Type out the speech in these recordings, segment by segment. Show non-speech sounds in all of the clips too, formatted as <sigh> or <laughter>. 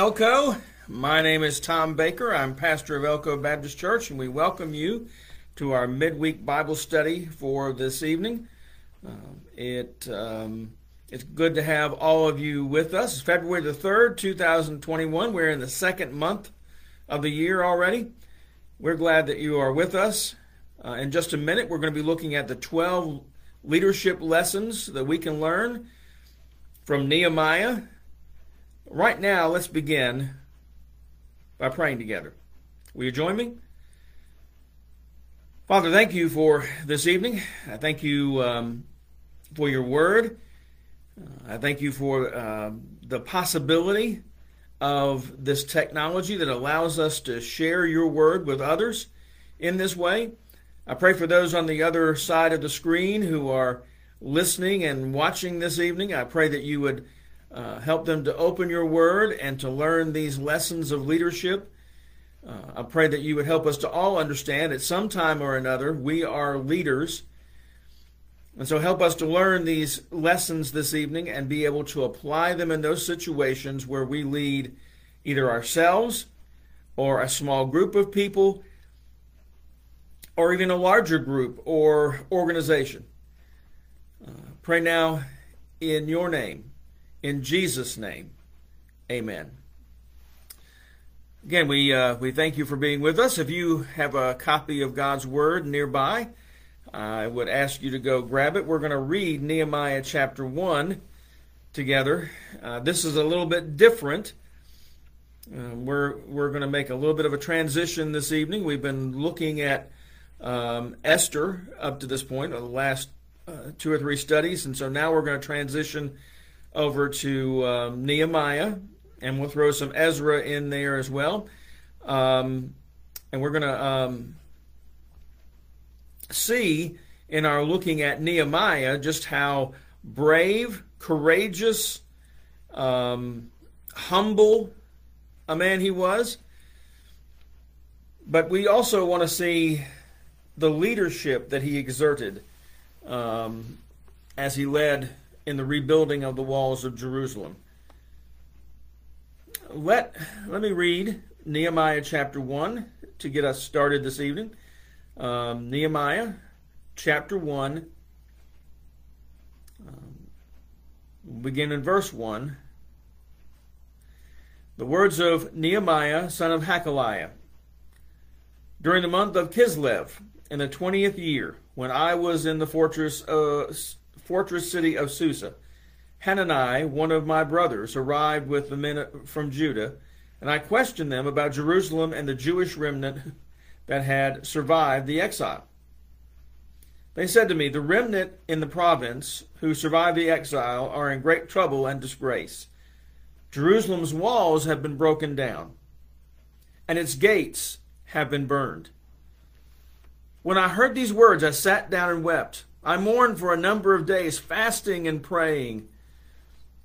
Elko. My name is Tom Baker. I'm pastor of Elko Baptist Church, and we welcome you to our midweek Bible study for this evening. Uh, it um, it's good to have all of you with us. It's February the third, 2021. We're in the second month of the year already. We're glad that you are with us. Uh, in just a minute, we're going to be looking at the 12 leadership lessons that we can learn from Nehemiah. Right now, let's begin by praying together. Will you join me? Father, thank you for this evening. I thank you um, for your word. Uh, I thank you for uh, the possibility of this technology that allows us to share your word with others in this way. I pray for those on the other side of the screen who are listening and watching this evening. I pray that you would uh, help them to open your word and to learn these lessons of leadership. Uh, I pray that you would help us to all understand at some time or another we are leaders. And so help us to learn these lessons this evening and be able to apply them in those situations where we lead either ourselves or a small group of people or even a larger group or organization. Uh, pray now in your name, in Jesus' name. Amen. Again, we uh, we thank you for being with us. If you have a copy of God's Word nearby, I would ask you to go grab it. We're going to read Nehemiah chapter one together. Uh, this is a little bit different. Uh, we're we're going to make a little bit of a transition this evening. We've been looking at um, Esther up to this point, the last uh, two or three studies, and so now we're going to transition over to um, Nehemiah and we'll throw some Ezra in there as well. Um, and we're going to um, see in our looking at Nehemiah just how brave, courageous, um, humble a man he was. But we also want to see the leadership that he exerted um, as he led in the rebuilding of the walls of Jerusalem let let me read Nehemiah chapter one to get us started this evening. Um, Nehemiah chapter one. Um, begin in verse one. The words of Nehemiah, son of Hakaliah. During the month of Kislev, in the twentieth year, when I was in the fortress uh, fortress city of Susa Hanani, one of my brothers, arrived with the men from Judah, and I questioned them about Jerusalem and the Jewish remnant that had survived the exile. They said to me, The remnant in the province who survived the exile are in great trouble and disgrace. Jerusalem's walls have been broken down, and its gates have been burned. When I heard these words, I sat down and wept. I mourned for a number of days, fasting and praying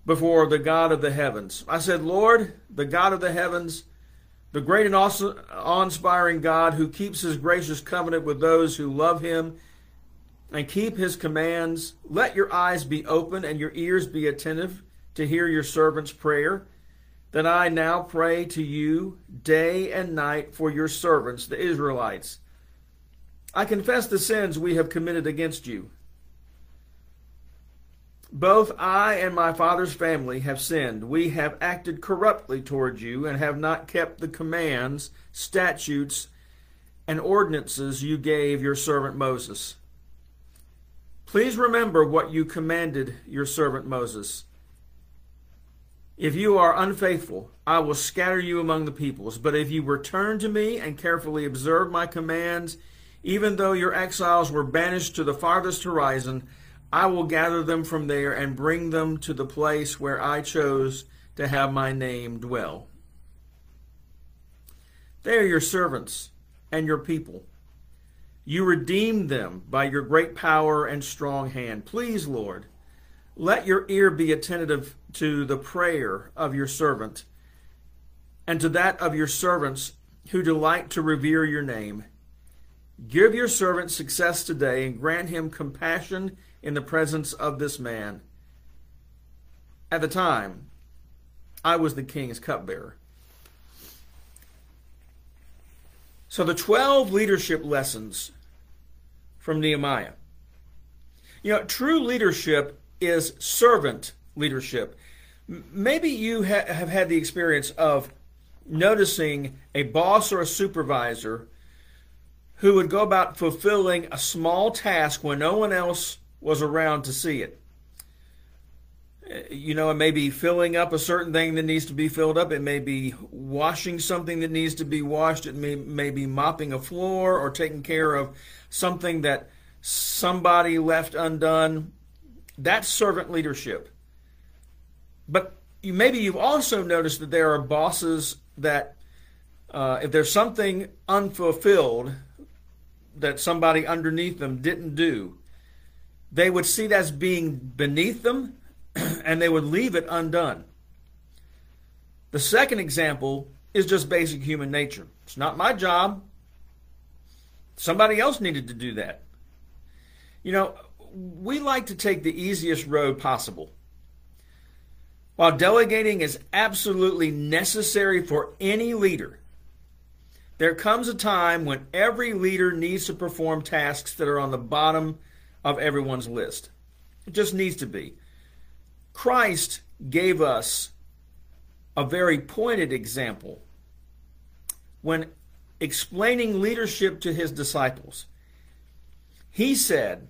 before the God of the heavens. I said, Lord, the God of the heavens, the great and awesome, awe-inspiring God who keeps his gracious covenant with those who love him and keep his commands, let your eyes be open and your ears be attentive to hear your servant's prayer. That I now pray to you day and night for your servants, the Israelites. I confess the sins we have committed against you both I and my father's family have sinned. We have acted corruptly toward you and have not kept the commands, statutes, and ordinances you gave your servant Moses. Please remember what you commanded your servant Moses. If you are unfaithful, I will scatter you among the peoples. But if you return to me and carefully observe my commands, even though your exiles were banished to the farthest horizon, I will gather them from there and bring them to the place where I chose to have my name dwell. They are your servants and your people. You redeemed them by your great power and strong hand. Please, Lord, let your ear be attentive to the prayer of your servant and to that of your servants who delight to revere your name. Give your servant success today and grant him compassion in the presence of this man. At the time, I was the king's cupbearer. So the 12 leadership lessons from Nehemiah. You know, true leadership is servant leadership. Maybe you ha- have had the experience of noticing a boss or a supervisor who would go about fulfilling a small task when no one else was around to see it. You know, it may be filling up a certain thing that needs to be filled up. It may be washing something that needs to be washed. It may, may be mopping a floor or taking care of something that somebody left undone. That's servant leadership. But you, maybe you've also noticed that there are bosses that, uh, if there's something unfulfilled that somebody underneath them didn't do, they would see that as being beneath them <clears throat> and they would leave it undone. The second example is just basic human nature. It's not my job. Somebody else needed to do that. You know, we like to take the easiest road possible. While delegating is absolutely necessary for any leader, there comes a time when every leader needs to perform tasks that are on the bottom of everyone's list. It just needs to be. Christ gave us a very pointed example when explaining leadership to his disciples. He said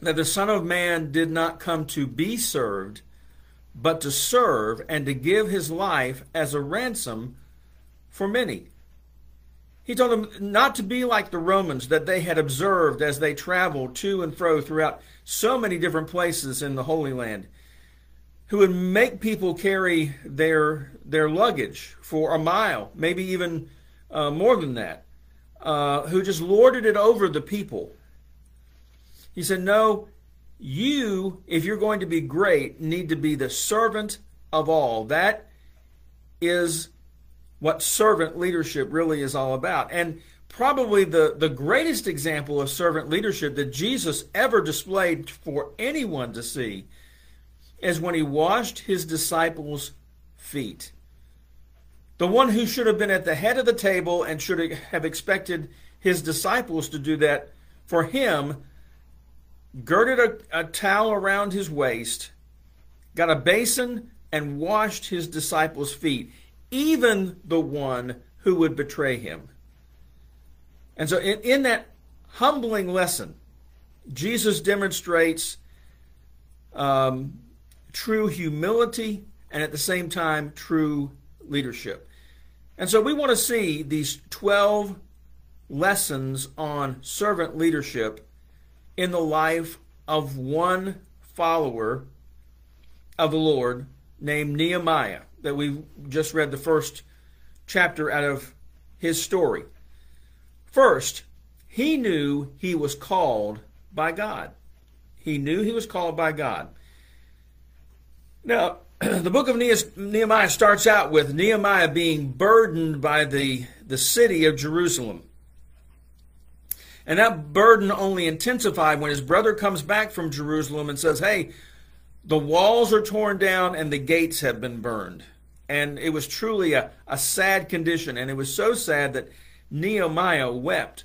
that the Son of Man did not come to be served, but to serve and to give his life as a ransom for many. He told them not to be like the Romans that they had observed as they traveled to and fro throughout so many different places in the Holy Land, who would make people carry their their luggage for a mile, maybe even uh, more than that, uh, who just lorded it over the people. He said, "No, you, if you're going to be great, need to be the servant of all. That is what servant leadership really is all about. And probably the, the greatest example of servant leadership that Jesus ever displayed for anyone to see is when he washed his disciples' feet. The one who should have been at the head of the table and should have expected his disciples to do that for him girded a, a towel around his waist, got a basin, and washed his disciples' feet, even the one who would betray him. And so, in, in that humbling lesson, Jesus demonstrates um, true humility and at the same time true leadership. And so, we want to see these 12 lessons on servant leadership in the life of one follower of the Lord named Nehemiah, that we just read the first chapter out of his story. First, he knew he was called by God. He knew he was called by God. Now, <clears throat> the book of Nehemiah starts out with Nehemiah being burdened by the, the city of Jerusalem. And that burden only intensified when his brother comes back from Jerusalem and says, Hey, the walls are torn down and the gates have been burned. And it was truly a, a sad condition. And it was so sad that Nehemiah wept.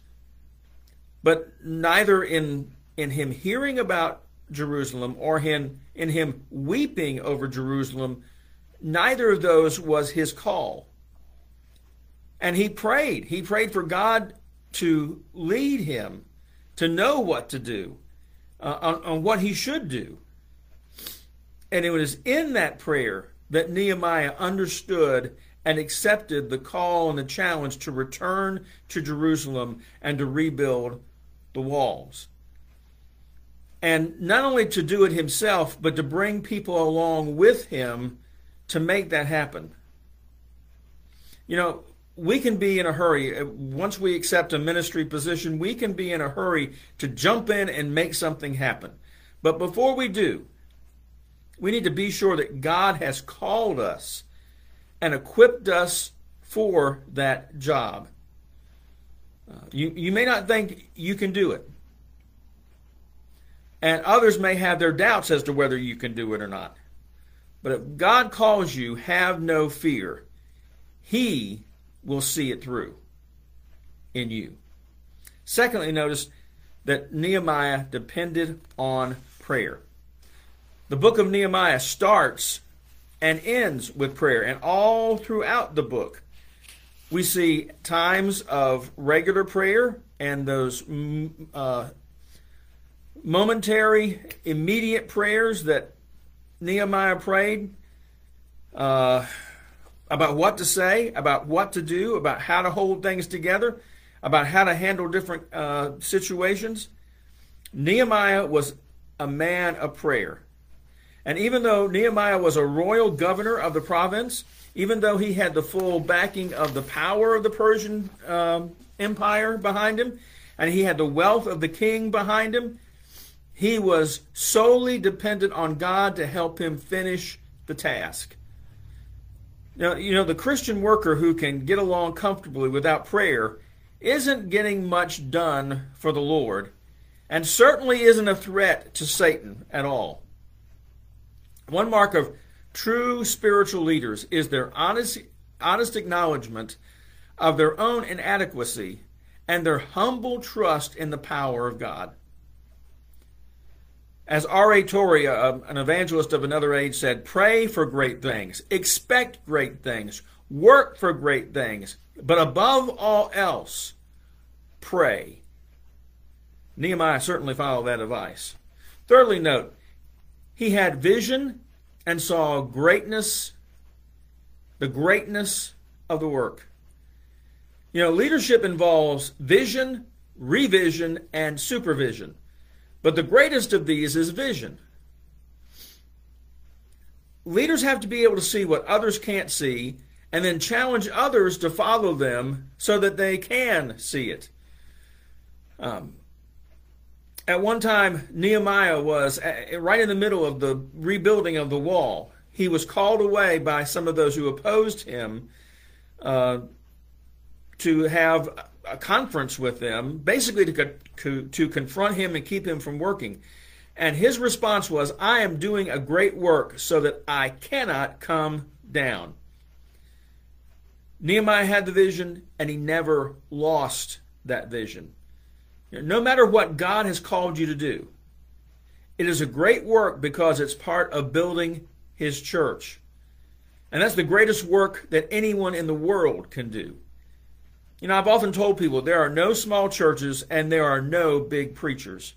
But neither in, in him hearing about Jerusalem or in, in him weeping over Jerusalem, neither of those was his call. And he prayed. He prayed for God to lead him to know what to do, uh, on, on what he should do. And it was in that prayer that Nehemiah understood and accepted the call and the challenge to return to Jerusalem and to rebuild the walls. And not only to do it himself, but to bring people along with him to make that happen. You know, we can be in a hurry. Uh, once we accept a ministry position, we can be in a hurry to jump in and make something happen. But before we do, we need to be sure that God has called us and equipped us for that job. Uh, you, you may not think you can do it. And others may have their doubts as to whether you can do it or not. But if God calls you, have no fear. He will see it through. in you. Secondly, notice that Nehemiah depended on prayer. The book of Nehemiah starts and ends with prayer, and all throughout the book, we see times of regular prayer and those mm, uh, momentary, immediate prayers that Nehemiah prayed uh, about what to say, about what to do, about how to hold things together, about how to handle different uh, situations. Nehemiah was a man of prayer. And even though Nehemiah was a royal governor of the province, even though he had the full backing of the power of the Persian um, Empire behind him, and he had the wealth of the king behind him, he was solely dependent on God to help him finish the task. Now, you know, the Christian worker who can get along comfortably without prayer isn't getting much done for the Lord, and certainly isn't a threat to Satan at all. One mark of true spiritual leaders is their honest, honest acknowledgement of their own inadequacy and their humble trust in the power of God. As R.A. Torrey, an evangelist of another age, said, pray for great things, expect great things, work for great things, but above all else, pray. Nehemiah certainly followed that advice. Thirdly, note, he had vision and saw greatness, the greatness of the work. You know, leadership involves vision, revision, and supervision. But the greatest of these is vision. Leaders have to be able to see what others can't see and then challenge others to follow them so that they can see it. Um, at one time, Nehemiah was right in the middle of the rebuilding of the wall. He was called away by some of those who opposed him uh, to have a conference with them, basically to, to, to confront him and keep him from working. And his response was, I am doing a great work so that I cannot come down. Nehemiah had the vision, and he never lost that vision. No matter what God has called you to do, it is a great work because it's part of building his church. And that's the greatest work that anyone in the world can do. You know, I've often told people there are no small churches and there are no big preachers.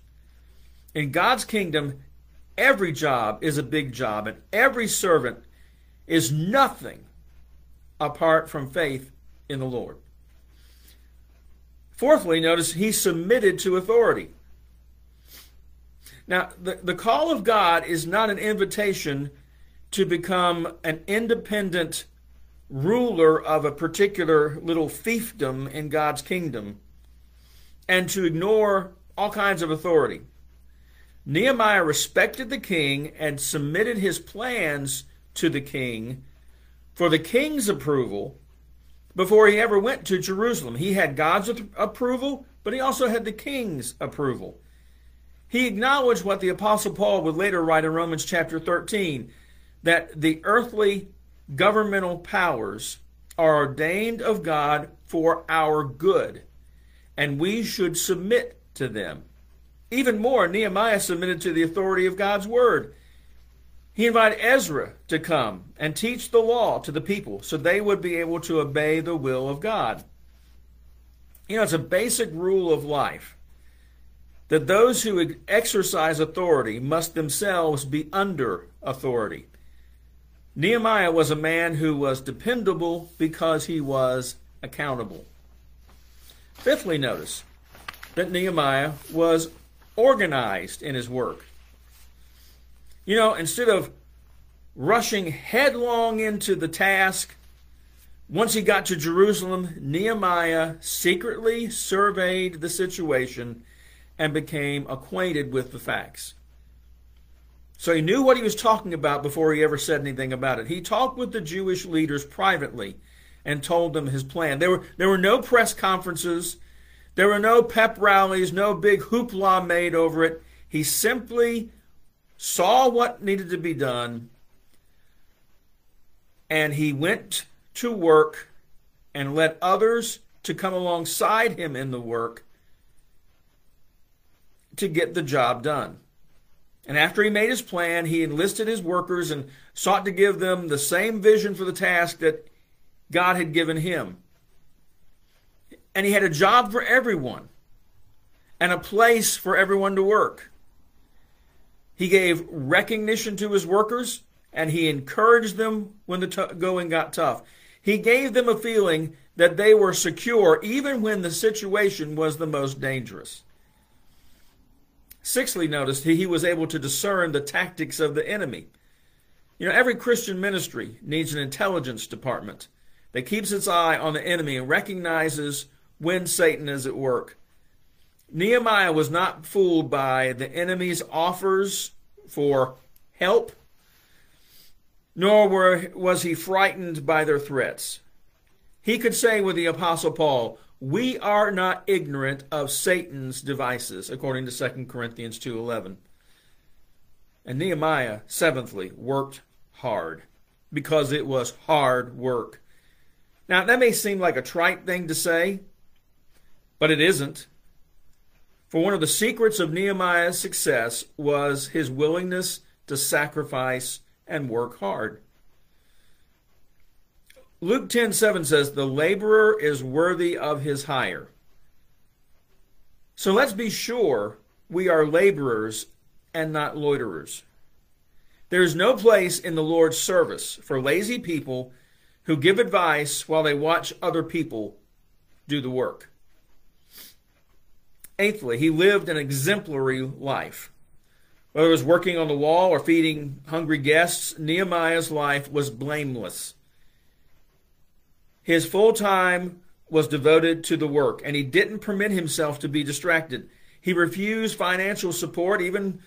In God's kingdom, every job is a big job, and every servant is nothing apart from faith in the Lord. Fourthly, notice he submitted to authority. Now, the, the call of God is not an invitation to become an independent ruler of a particular little fiefdom in God's kingdom and to ignore all kinds of authority. Nehemiah respected the king and submitted his plans to the king for the king's approval before he ever went to Jerusalem. He had God's approval, but he also had the king's approval. He acknowledged what the Apostle Paul would later write in Romans chapter 13 that the earthly governmental powers are ordained of God for our good, and we should submit to them. Even more, Nehemiah submitted to the authority of God's word. He invited Ezra to come and teach the law to the people so they would be able to obey the will of God. You know, it's a basic rule of life that those who exercise authority must themselves be under authority. Nehemiah was a man who was dependable because he was accountable. Fifthly, notice that Nehemiah was organized in his work. You know, instead of rushing headlong into the task, once he got to Jerusalem, Nehemiah secretly surveyed the situation and became acquainted with the facts. So he knew what he was talking about before he ever said anything about it. He talked with the Jewish leaders privately and told them his plan. There were, there were no press conferences, there were no pep rallies, no big hoopla made over it. He simply saw what needed to be done and he went to work and let others to come alongside him in the work to get the job done. And after he made his plan, he enlisted his workers and sought to give them the same vision for the task that God had given him. And he had a job for everyone and a place for everyone to work. He gave recognition to his workers and he encouraged them when the t- going got tough. He gave them a feeling that they were secure even when the situation was the most dangerous. Sixthly, notice he was able to discern the tactics of the enemy. You know, every Christian ministry needs an intelligence department that keeps its eye on the enemy and recognizes when Satan is at work. Nehemiah was not fooled by the enemy's offers for help, nor were, was he frightened by their threats. He could say with the Apostle Paul, we are not ignorant of Satan's devices, according to 2 Corinthians 2.11. And Nehemiah, seventhly, worked hard because it was hard work. Now, that may seem like a trite thing to say, but it isn't. For one of the secrets of Nehemiah's success was his willingness to sacrifice and work hard. Luke 10 7 says, The laborer is worthy of his hire. So let's be sure we are laborers and not loiterers. There is no place in the Lord's service for lazy people who give advice while they watch other people do the work. Eighthly, he lived an exemplary life. Whether it was working on the wall or feeding hungry guests, Nehemiah's life was blameless. His full time was devoted to the work, and he didn't permit himself to be distracted. He refused financial support, even,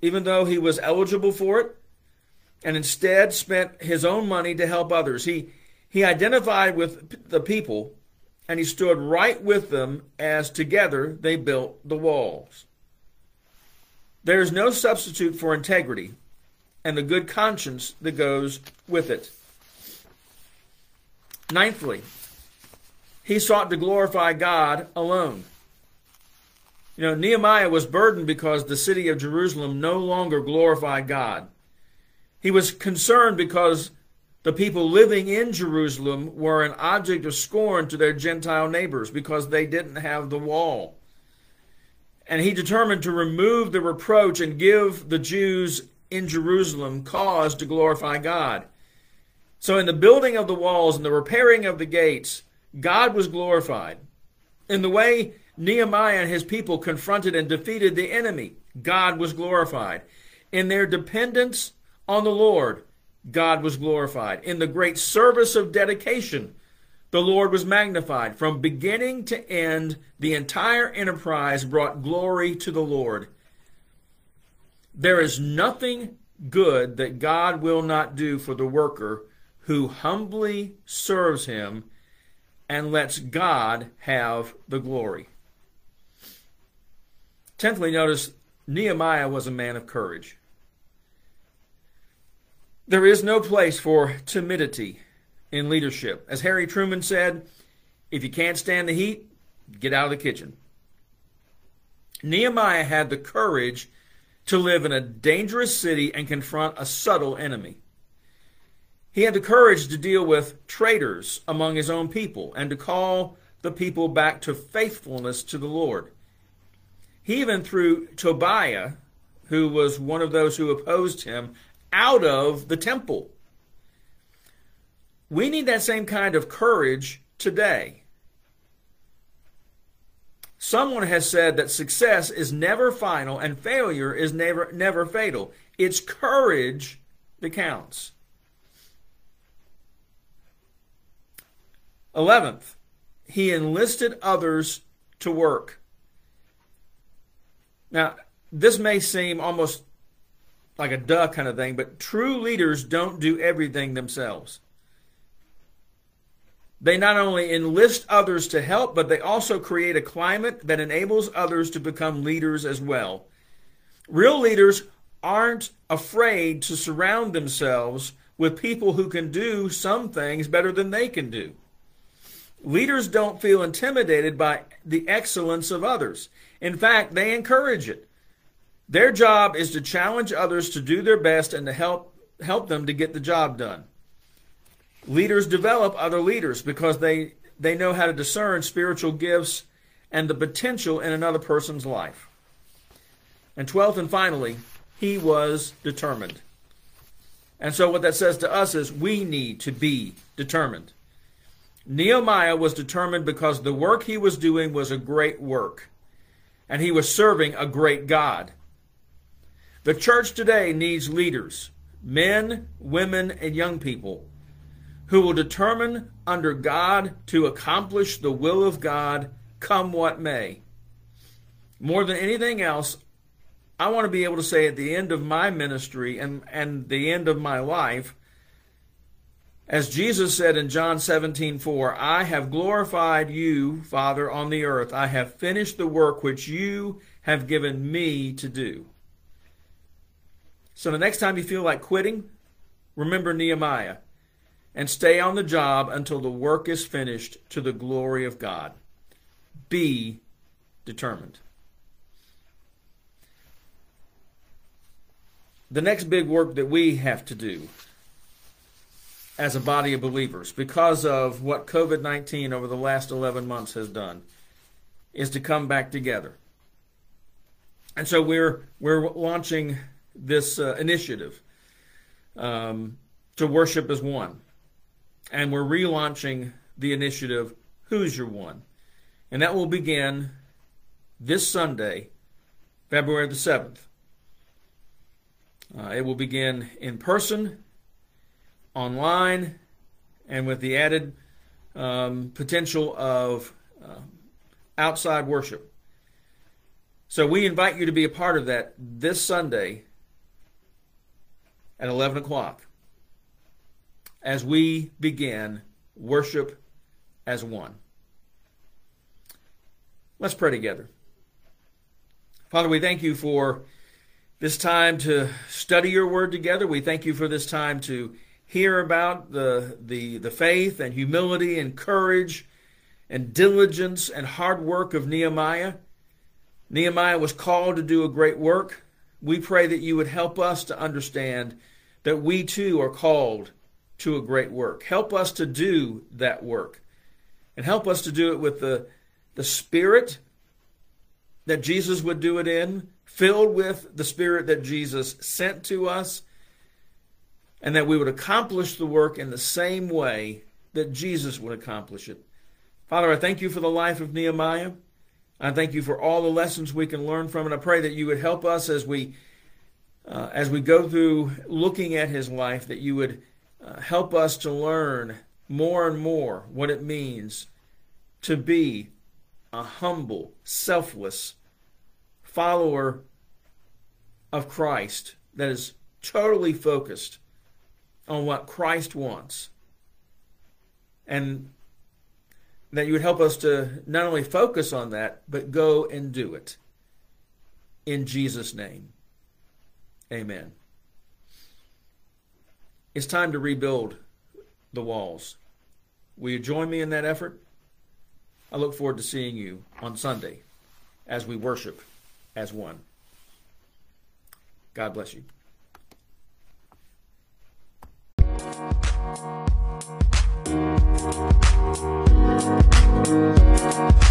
even though he was eligible for it, and instead spent his own money to help others. He, he identified with the people, and he stood right with them as together they built the walls. There is no substitute for integrity and the good conscience that goes with it. Ninthly, he sought to glorify God alone. You know, Nehemiah was burdened because the city of Jerusalem no longer glorified God. He was concerned because the people living in Jerusalem were an object of scorn to their Gentile neighbors because they didn't have the wall. And he determined to remove the reproach and give the Jews in Jerusalem cause to glorify God. So, in the building of the walls and the repairing of the gates, God was glorified. In the way Nehemiah and his people confronted and defeated the enemy, God was glorified. In their dependence on the Lord, God was glorified. In the great service of dedication, the Lord was magnified. From beginning to end, the entire enterprise brought glory to the Lord. There is nothing good that God will not do for the worker who humbly serves him and lets God have the glory. Tenthly, notice Nehemiah was a man of courage. There is no place for timidity in leadership. As Harry Truman said, if you can't stand the heat, get out of the kitchen. Nehemiah had the courage to live in a dangerous city and confront a subtle enemy. He had the courage to deal with traitors among his own people and to call the people back to faithfulness to the Lord. He even threw Tobiah, who was one of those who opposed him, out of the temple. We need that same kind of courage today. Someone has said that success is never final and failure is never never fatal. It's courage that counts. Eleventh, he enlisted others to work. Now, this may seem almost like a duh kind of thing, but true leaders don't do everything themselves. They not only enlist others to help, but they also create a climate that enables others to become leaders as well. Real leaders aren't afraid to surround themselves with people who can do some things better than they can do. Leaders don't feel intimidated by the excellence of others. In fact, they encourage it. Their job is to challenge others to do their best and to help help them to get the job done. Leaders develop other leaders because they they know how to discern spiritual gifts and the potential in another person's life. And 12th and finally, he was determined. And so what that says to us is we need to be determined. Nehemiah was determined because the work he was doing was a great work, and he was serving a great God. The church today needs leaders, men, women, and young people who will determine under God to accomplish the will of God come what may. More than anything else, I want to be able to say at the end of my ministry and, and the end of my life, as Jesus said in John 17, 4, I have glorified you, Father, on the earth. I have finished the work which you have given me to do. So the next time you feel like quitting, remember Nehemiah and stay on the job until the work is finished to the glory of God. Be determined. The next big work that we have to do as a body of believers because of what COVID 19 over the last 11 months has done is to come back together. And so we're, we're launching this uh, initiative um, to worship as one. And we're relaunching the initiative, Who's Your One? And that will begin this Sunday, February the 7th. Uh, it will begin in person online and with the added um, potential of uh, outside worship. So we invite you to be a part of that this Sunday at 11 o'clock as we begin worship as one. Let's pray together. Father, we thank you for this time to study your word together. We thank you for this time to hear about the, the, the faith and humility and courage and diligence and hard work of Nehemiah. Nehemiah was called to do a great work. We pray that you would help us to understand that we too are called to a great work. Help us to do that work and help us to do it with the, the spirit that Jesus would do it in, filled with the spirit that Jesus sent to us and that we would accomplish the work in the same way that Jesus would accomplish it. Father, I thank you for the life of Nehemiah. I thank you for all the lessons we can learn from it. I pray that you would help us as we uh, as we go through looking at his life, that you would uh, help us to learn more and more what it means to be a humble, selfless follower of Christ that is totally focused on what Christ wants. And that you would help us to not only focus on that, but go and do it. In Jesus' name. Amen. It's time to rebuild the walls. Will you join me in that effort? I look forward to seeing you on Sunday as we worship as one. God bless you. Thank you.